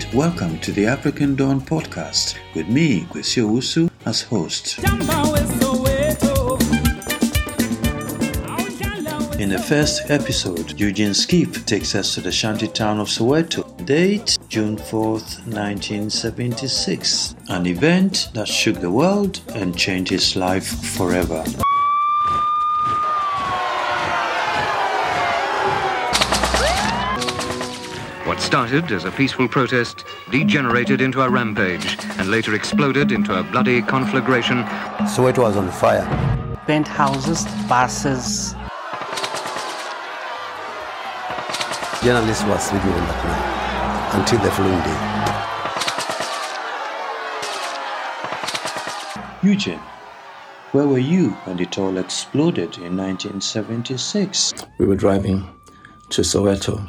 and welcome to the African Dawn podcast with me, Kwesi Owusu, as host. In the first episode, Eugene Skeef takes us to the shanty town of Soweto. Date June 4th, 1976. An event that shook the world and changed his life forever. What started as a peaceful protest degenerated into a rampage and later exploded into a bloody conflagration. Soweto was on fire. Bent houses, buses. Journalists were sleeping on that night until the following day. Eugene, where were you when it all exploded in 1976? We were driving to Soweto,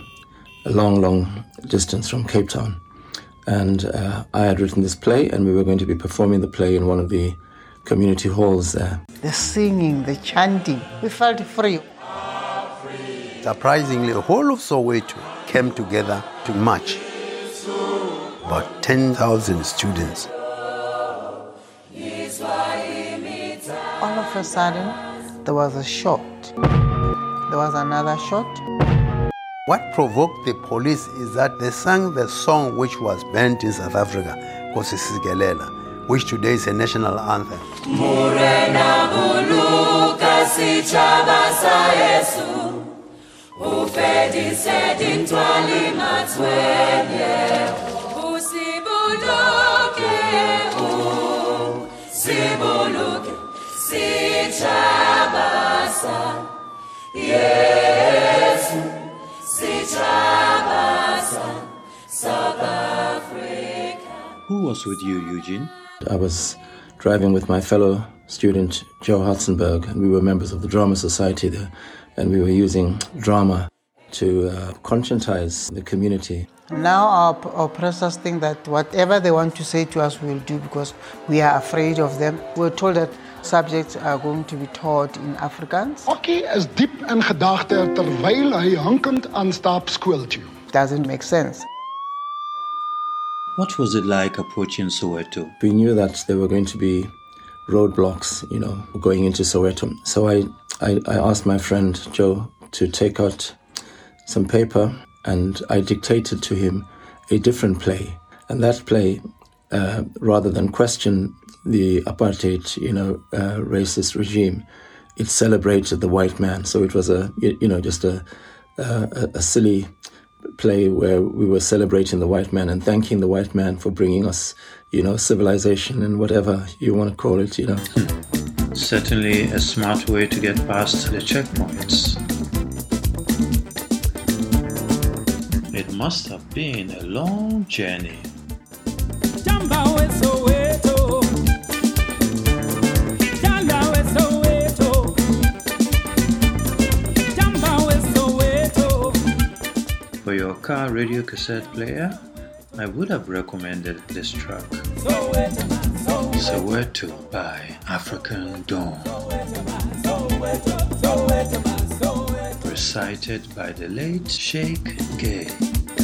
a long, long distance from Cape Town. And uh, I had written this play, and we were going to be performing the play in one of the community halls there. The singing, the chanting. We felt free. Surprisingly, the whole of Soweto came together to march. About 10,000 students. All of a sudden, there was a shot. There was another shot. What provoked the police is that they sang the song which was banned in South Africa, Kosisigelela, which today is a national anthem. Who was with you, Eugene? I was driving with my fellow student, Joe Hudsenberg, and we were members of the Drama Society there, and we were using drama to uh, conscientize the community. Now our oppressors think that whatever they want to say to us, we will do because we are afraid of them. We're told that subjects are going to be taught in Afrikaans. Okkie is diep in gedagte terwyl hy hankend aanstap skool toe. Doesn't make sense. What was it like approaching Soweto? We knew that there were going to be roadblocks, you know, going into Soweto. So I, I, I asked my friend Joe to take out some paper and I dictated to him a different play. And that play, uh, rather than question the apartheid, you know, uh, racist regime, it celebrated the white man. So it was a, you you know, just a, a, a silly play where we were celebrating the white man and thanking the white man for bringing us, you know, civilization and whatever you want to call it, you know. Certainly a smart way to get past the checkpoints. It must have been a long journey. For your car radio cassette player, I would have recommended this track. Soweto by African Dawn. Recited by the late Sheikh Gay.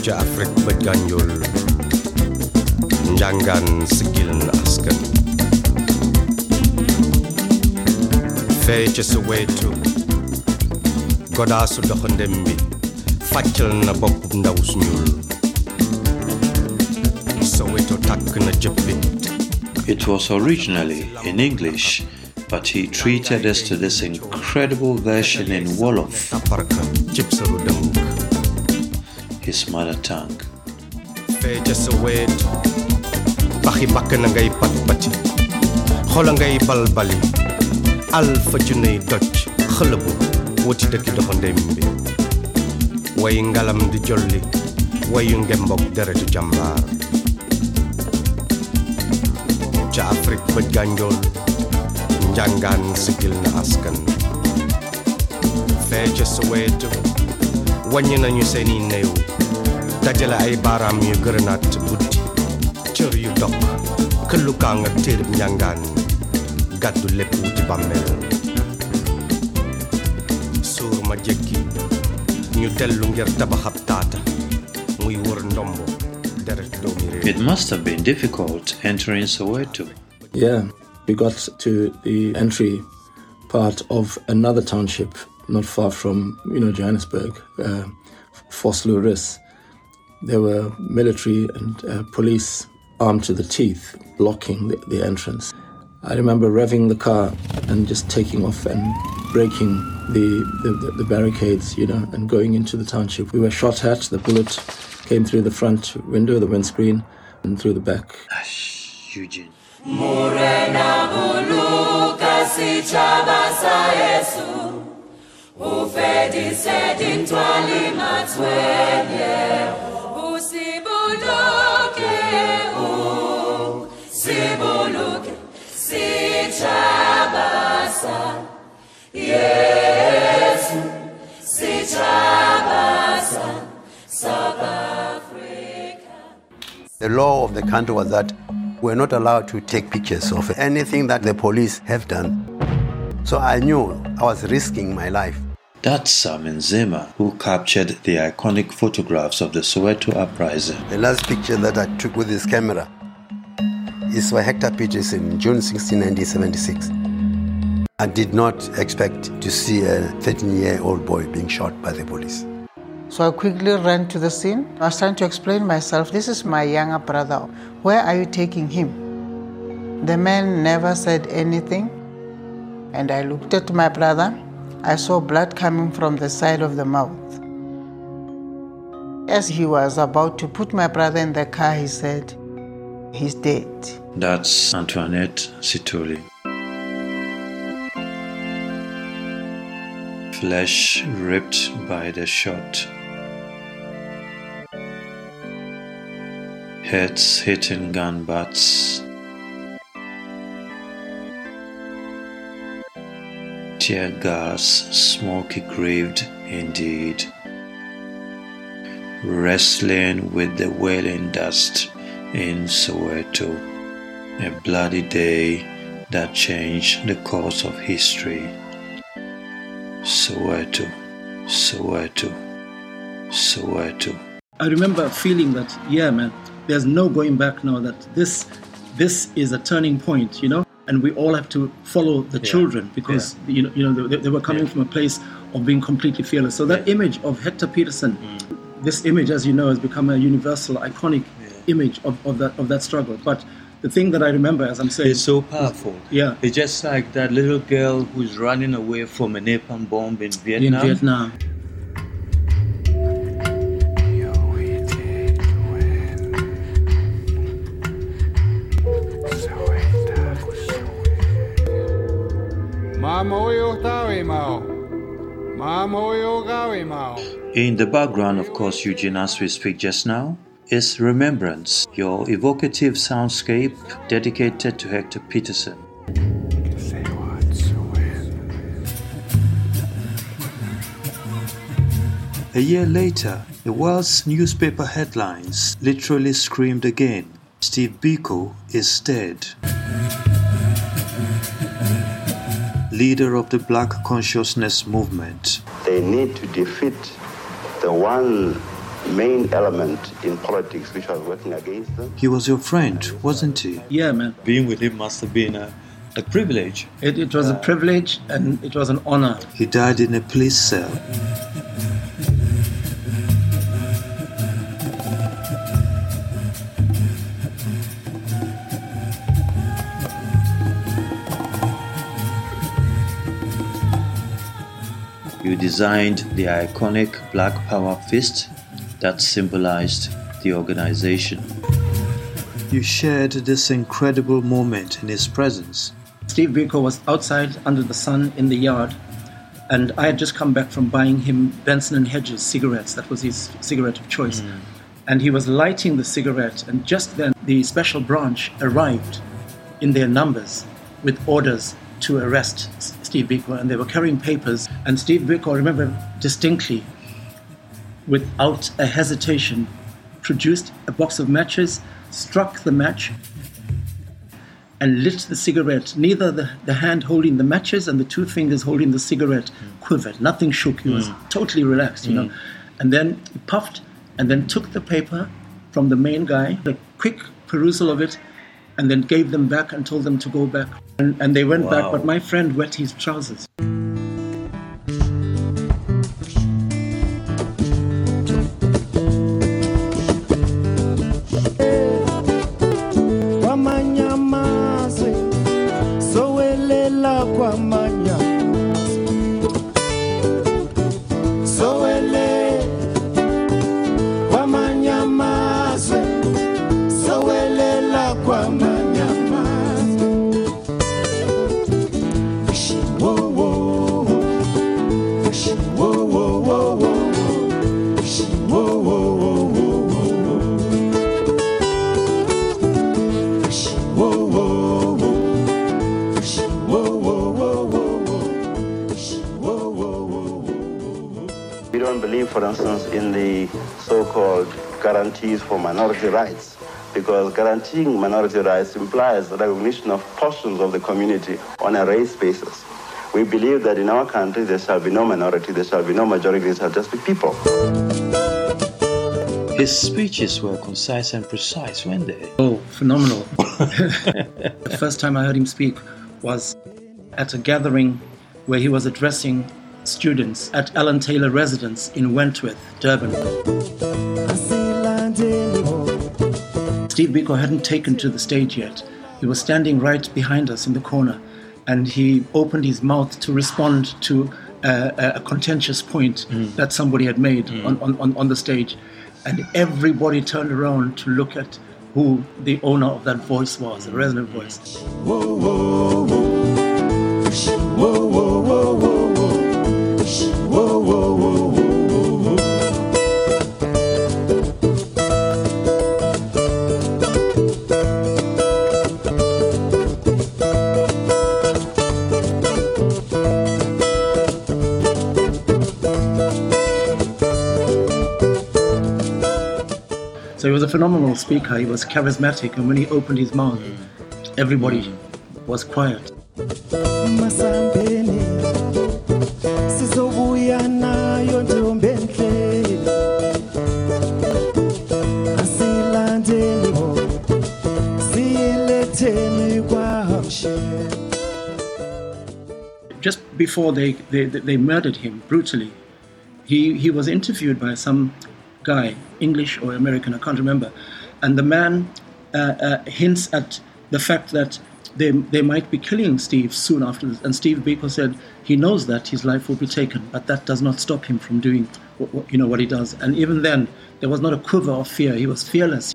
Jaafrik Baganjol Njangan sigil na askan fee ca Soweto godaasu doxandem bi fàccal na bopp ndaw su ñuul. Soweto tàkk na jëppit It. Was originally in English, but he treated us to this incredible version in Wolof, taparka cib saru dënk. His mother tongue. fee ca Soweto baxi bakk na ngay pat pati xola ngay balbali alfa junay doj. Xëlëbu. Wuti dëkki doxandem bi way ngalam di jolli wayu ngembok deretu jàmbaar ca Afrique bëj gànjool njàngaan sigil na askan fee ca Soweto wàññi nañu seeni néew dajale ay baaraam yu gërënaat buddi cër yu dog këllukaa nga téerib njàngaan gàddu lépp wuti bàmmeel suur ma jékki It must have been difficult entering Soweto. Yeah, we got to the entry part of another township not far from, you know, Johannesburg, uh, Vosloorus. There were military and uh, police armed to the teeth blocking the, the entrance. I remember revving the car and just taking off and breaking the, the, the, barricades, you know, and going into the township. We were shot at. The bullet came through the front window, the windscreen, and through the back. Ash, Eugene. The law of the country was that we're not allowed to take pictures of anything that the police have done. So I knew I was risking my life. That's Sam Nzima, who captured the iconic photographs of the Soweto uprising. The last picture that I took with this camera is by Hector Pieterson in June 16, 1976. I did not expect to see a 13 year old boy being shot by the police. So I quickly ran to the scene. I was trying to explain myself. This is my younger brother. Where are you taking him? The man never said anything. And I looked at my brother. I saw blood coming from the side of the mouth. As he was about to put my brother in the car, he said, He's dead. That's Antoinette Sithole. Flesh ripped by the shot. Heads hitting gun butts. Tear gas, smoky grieved indeed. Wrestling with the wailing dust in Soweto. A bloody day that changed the course of history. Soweto, Soweto, Soweto. I too. So I too. I remember feeling that, yeah, man, there's no going back now. That this, this is a turning point, you know, and we all have to follow the yeah. children because yeah. you know, you know, they, they were coming yeah. from a place of being completely fearless. So that image of Hector Pieterson, mm. this image, as you know, has become a universal, iconic image of, of that of that struggle. But the thing that I remember, as I'm saying, it's so powerful. Yeah, it's just like that little girl who's running away from a napalm bomb in Vietnam. In Vietnam. In the background, of course, Eugene, as we speak just now, is Remembrance, your evocative soundscape dedicated to Hector Pieterson. A year later, the world's newspaper headlines literally screamed again Steve Biko is dead. Leader of the Black Consciousness Movement. They need to defeat the one main element in politics which was working against them. He was your friend, wasn't he? Yeah, man. Being with him must have been a, a privilege. It, it was a privilege and it was an honor. He died in a police cell. You designed the iconic Black Power fist that symbolized the organization. You shared this incredible moment in his presence. Steve Biko was outside under the sun in the yard, and I had just come back from buying him Benson and Hedges cigarettes. That was his cigarette of choice. Mm. And he was lighting the cigarette, and just then the special branch arrived in their numbers with orders to arrest Steve Biko, and they were carrying papers. And Steve Biko, I remember distinctly, without a hesitation, produced a box of matches, struck the match, and lit the cigarette. Neither the, the hand holding the matches and the two fingers holding the cigarette quivered. Nothing shook. He was mm. totally relaxed, you mm. know. And then he puffed and then took the paper, from the main guy, a quick perusal of it, and then gave them back and told them to go back. And, and they went back, but my friend wet his trousers. We don't believe, for instance, in the so-called guarantees for minority rights, because guaranteeing minority rights implies the recognition of portions of the community on a race basis. We believe that in our country there shall be no minority, there shall be no majority, there shall just be people. His speeches were concise and precise, weren't they? Oh, phenomenal. the first time I heard him speak was at a gathering where he was addressing students at Alan Taylor Residence in Wentworth, Durban. Steve Biko hadn't taken to the stage yet. He was standing right behind us in the corner and he opened his mouth to respond to uh, a, a contentious point hmm. that somebody had made hmm. on, on, on, on the stage. And everybody turned around to look at who the owner of that voice was, the resonant hmm. voice. Whoa, whoa. Whoa, whoa, whoa, phenomenal speaker. He was charismatic, and when he opened his mouth, mm. everybody mm. was quiet. masambeni sizobuya nayo ntombi enhle asilandeni ngo siyiletheni kwahamshe Just before they, they, they murdered him brutally, he, he was interviewed by some guy, English or American, I can't remember, and the man uh, uh, hints at the fact that they, they might be killing Steve soon after this. And Steve Biko said he knows that his life will be taken, but that does not stop him from doing what, what, you know, what he does. And even then, there was not a quiver of fear. He was fearless.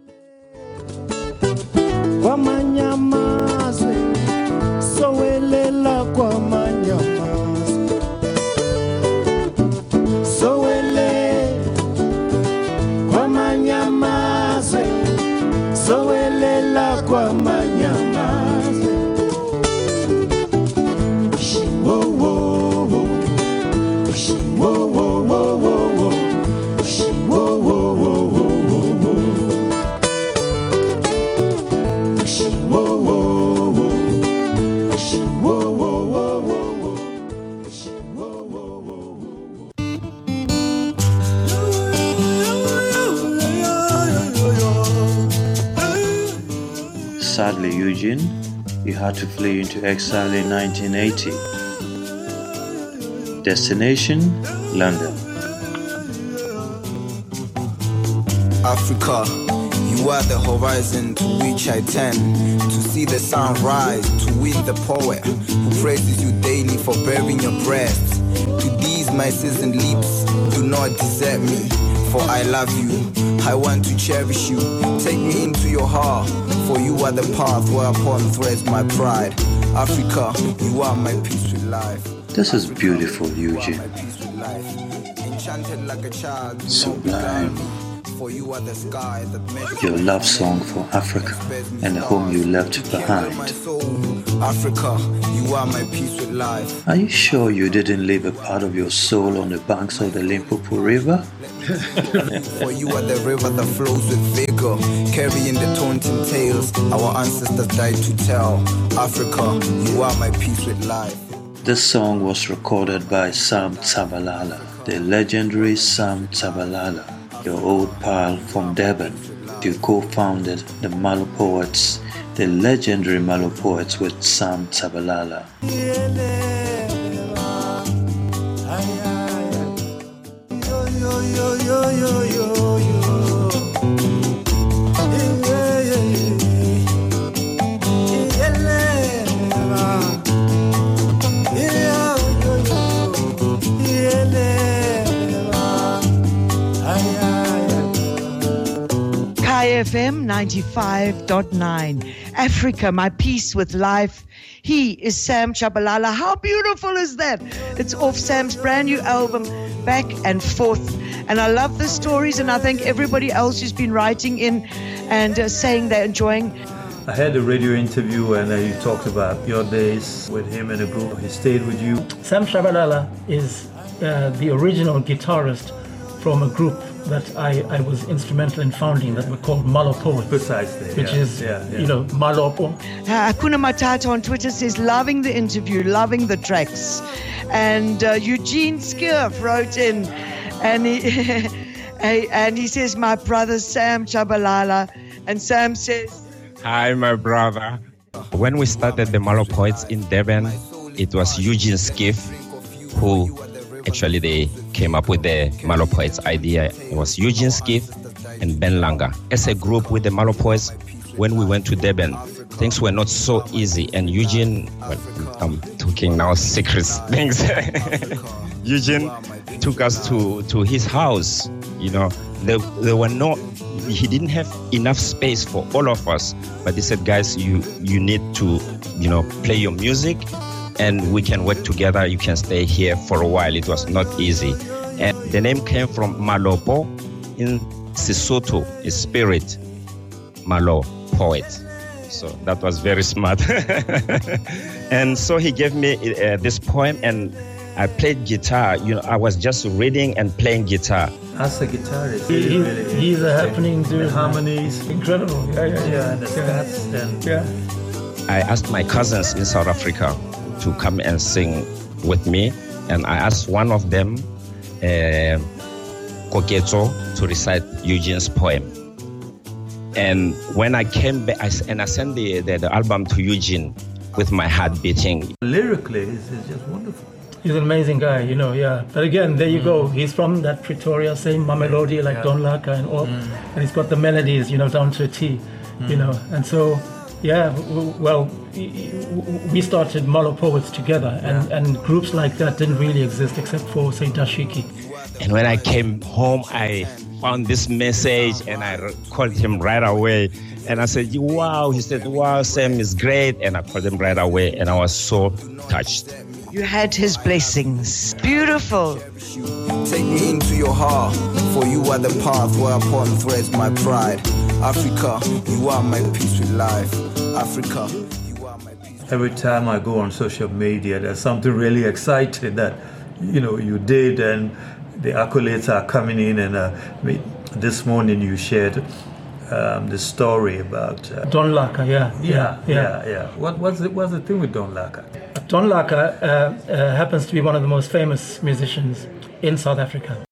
Had to flee into exile in 1980. Destination London. Africa, you are the horizon to which I tend to see the sun rise, to win the poet who praises you daily for bearing your breath. To these my seasoned lips, do not desert me, for I love you. I want to cherish you. Take me into your heart, for you are the path whereupon threads my pride. Africa, you are my peace with life. This is beautiful, Eugene. my peace with life. Enchanted like a child, do not Sublime. Beguile me, For you are the sky that measures Your love song for Africa and the home you left behind. Africa, you are my peace with life. Are you sure you didn't leave a part of your soul on the banks of the Limpopo River? For you are the river that flows with vigor, carrying the taunting tales our ancestors died to tell. Africa, you are my peace with life. This song was recorded by Sam Tshabalala, the legendary Sam Tshabalala, your old pal from Durban. you co-founded the Malo Poets, the legendary Malo Poets with Sam Tshabalala. KFM 95.9. Africa, my peace with life. He is Sam Tshabalala. How beautiful is that? It's off Sam's brand new album, Back and Forth. And I love the stories, and I thank everybody else who's been writing in and uh, saying they're enjoying. I had a radio interview and uh, you talked about your days with him in a group. He stayed with you. Sam Tshabalala is uh, the original guitarist from a group that I, I was instrumental in founding that were called Malo Poets. Precisely. Which yeah, is, yeah, yeah. you know, Malopo. Uh, Akuna Matata on Twitter says, loving the interview, loving the tracks. And uh, Eugene Skeef wrote in, and he, and he says, my brother Sam Tshabalala. And Sam says, Hi, my brother. When we started the Malo Poets in Durban, it was Eugene Skeef who actually they came up with the Malo Poets idea. It was Eugene Skeef and Ben Langa. As a group with the Malo Poets, when we went to Durban, things were not so easy. And Eugene, well, I'm talking now secrets things. Eugene took us to, to his house. You know, there, there were no, he didn't have enough space for all of us. But he said, guys, you, you need to, you know, play your music and we can work together. You can stay here for a while. It was not easy. And the name came from Malopo in Sesotho, a spirit, Malo, poet. So that was very smart. and so he gave me uh, this poem and I played guitar. You know, I was just reading and playing guitar. As a guitarist, He, he, really he's a happening dude. The harmonies. Incredible. Yeah, yeah, Yeah, and the yeah. I asked my cousins in South Africa to come and sing with me, and I asked one of them, uh, Koketso, to recite Eugene's poem. And when I came back, I, s- and I sent the, the, the album to Eugene with my heart beating. lyrically, it's, it's just wonderful. He's an amazing guy, you know, yeah. But again, there you go. Mm. He's from that Pretoria, same Mamelodi like Yeah. Don Laka and all. Mm. And he's got the melodies, you know, down to a T, you mm. know. And so, yeah, w- w- well, y- y- we started Malo Poets together, and, and groups like that didn't really exist except for, say, Dashiki. And when I came home, I found this message and I called him right away. And I said, Wow. He said, Wow, Sam is great. And I called him right away. And I was so touched. You had his blessings. Beautiful. Take me into your heart, for you are the path whereupon threads my pride. Africa, you are my peace with life. Africa, Every time I go on social media, there's something really exciting that you know you did, and the accolades are coming in. And uh, I mean, this morning you shared um, the story about uh, Don Laka, yeah. yeah, yeah, yeah. What what's the what's the thing with Don Laka? Don Laka uh, uh, happens to be one of the most famous musicians in South Africa.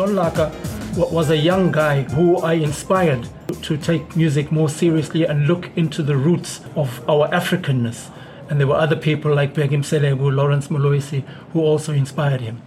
Don Laka was a young guy who I inspired to take music more seriously and look into the roots of our Africanness. And there were other people like Begim Selegu, Lawrence Moloisi, who also inspired him.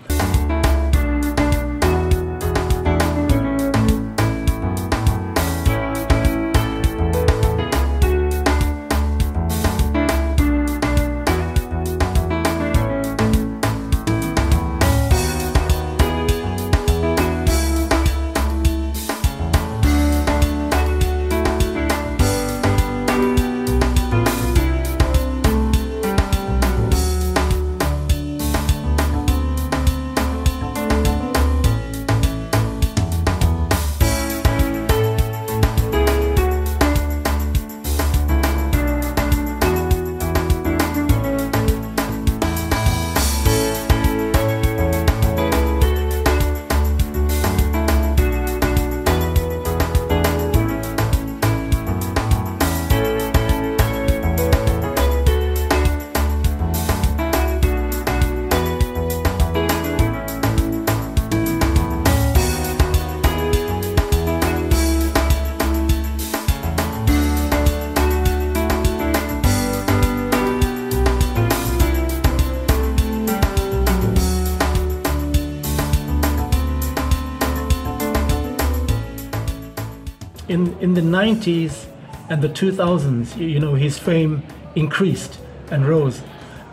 In in the 90s and the 2000s you, know his fame increased and rose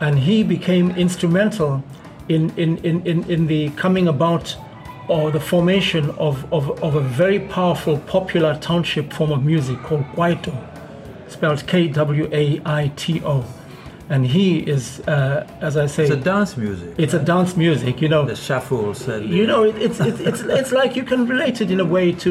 and he became instrumental in in in in, in the coming about or the formation of, of, of a very powerful popular township form of music called Kwaito, spelled K-W-A-I-T-O. And he is, uh, as I say, It's a dance music. It's a dance music, you know. The shuffles and You know, it, it's, it's it's it's like you can relate it in a way to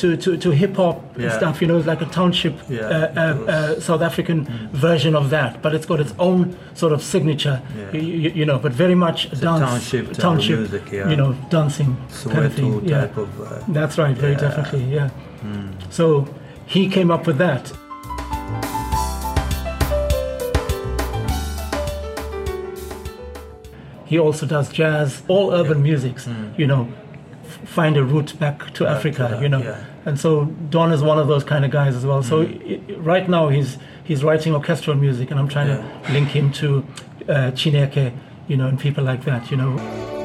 to, to, to hip hop and Yeah. stuff. You know, it's like a township Yeah, uh, uh, uh, South African version of that, but it's got its own sort of signature. Yeah. You, you, know, but very much It's a dance, township township, music, yeah. you know, dancing kind of thing. Soweto Yeah, of, uh, that's right. Very yeah. definitely. Yeah. Mm. So he came up with that. He also does jazz, all urban musics, you know, find a route back to Africa, that, you know. yeah. And so Don is one of those kind of guys as well. So Mm. i- i- right now he's he's writing orchestral music, and I'm trying to link him to uh, Chineke, you know, and people like that, you know.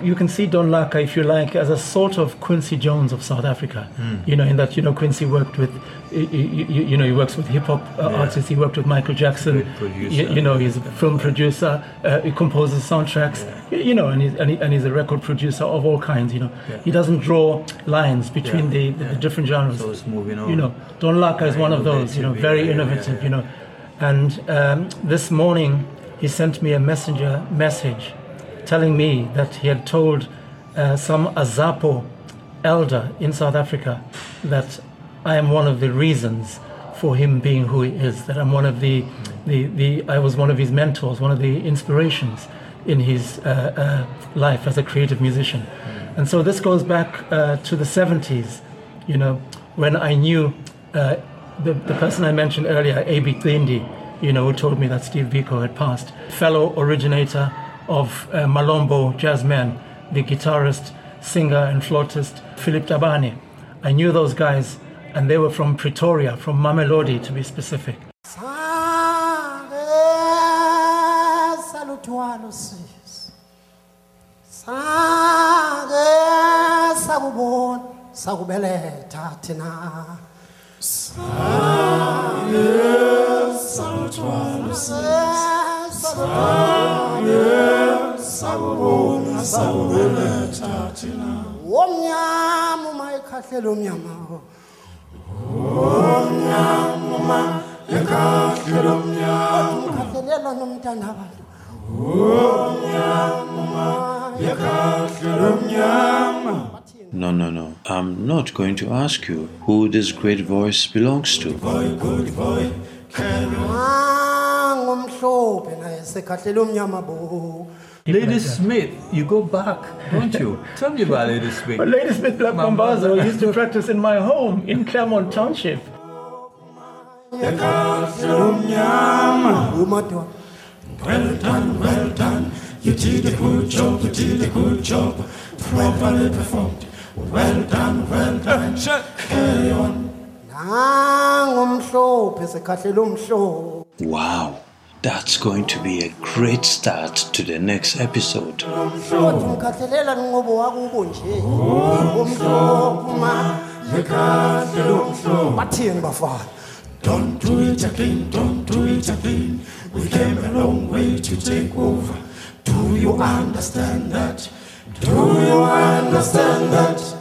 You, you can see Don Laka, if you like, as a sort of Quincy Jones of South Africa. Mm. You know, in that you know Quincy worked with, you, you, you know, he works with hip hop uh, Yeah. artists. He worked with Michael Jackson. You, know, he's a film producer. Uh, he composes soundtracks. You, you know, and he's, and, he, and he's a record producer of all kinds. You know, Yeah. he doesn't draw lines between Yeah, the, the, the different genres. So it's moving on. You know, Don Laka is one of those. You know, very yeah, yeah, innovative. You know, and um, this morning he sent me a messenger message telling me that he had told uh, some Azapo elder in South Africa that I am one of the reasons for him being who he is. That I'm one of the, the, the I was one of his mentors, one of the inspirations in his uh, uh, life as a creative musician. And so this goes back uh, to the 70s, you know, when I knew uh, the, the person I mentioned earlier, A.B. Thindi, you know, who told me that Steve Biko had passed, fellow originator of uh, Malombo Jazz Men, the guitarist, singer, and flautist Philip Tabane. I knew those guys, and they were from Pretoria, from Mamelodi to be specific. No, no, no. I'm not going to ask you who this great voice belongs to. Ah, ngumhlophe naye sekhahlela omnyama bo Ladysmith, you go back, don't you? Tell me about Ladysmith. But Ladysmith Black Mambazo used to practice in my home in Clermont Township. ekhahlela omnyama umadwa well done well done you did a good job you did a good job properly performed well done well done carry on nangumhlophe sekhahlela umhlophe Wow, that's going to be a great start to the next episode. kodwa umkhahlelela ninqobo wakubo nje umhlophe uma ekhahlela omhlophe bathini bafana Don't do it again, don't do it again. We came a long way to take over. Do you understand that? Do you understand that?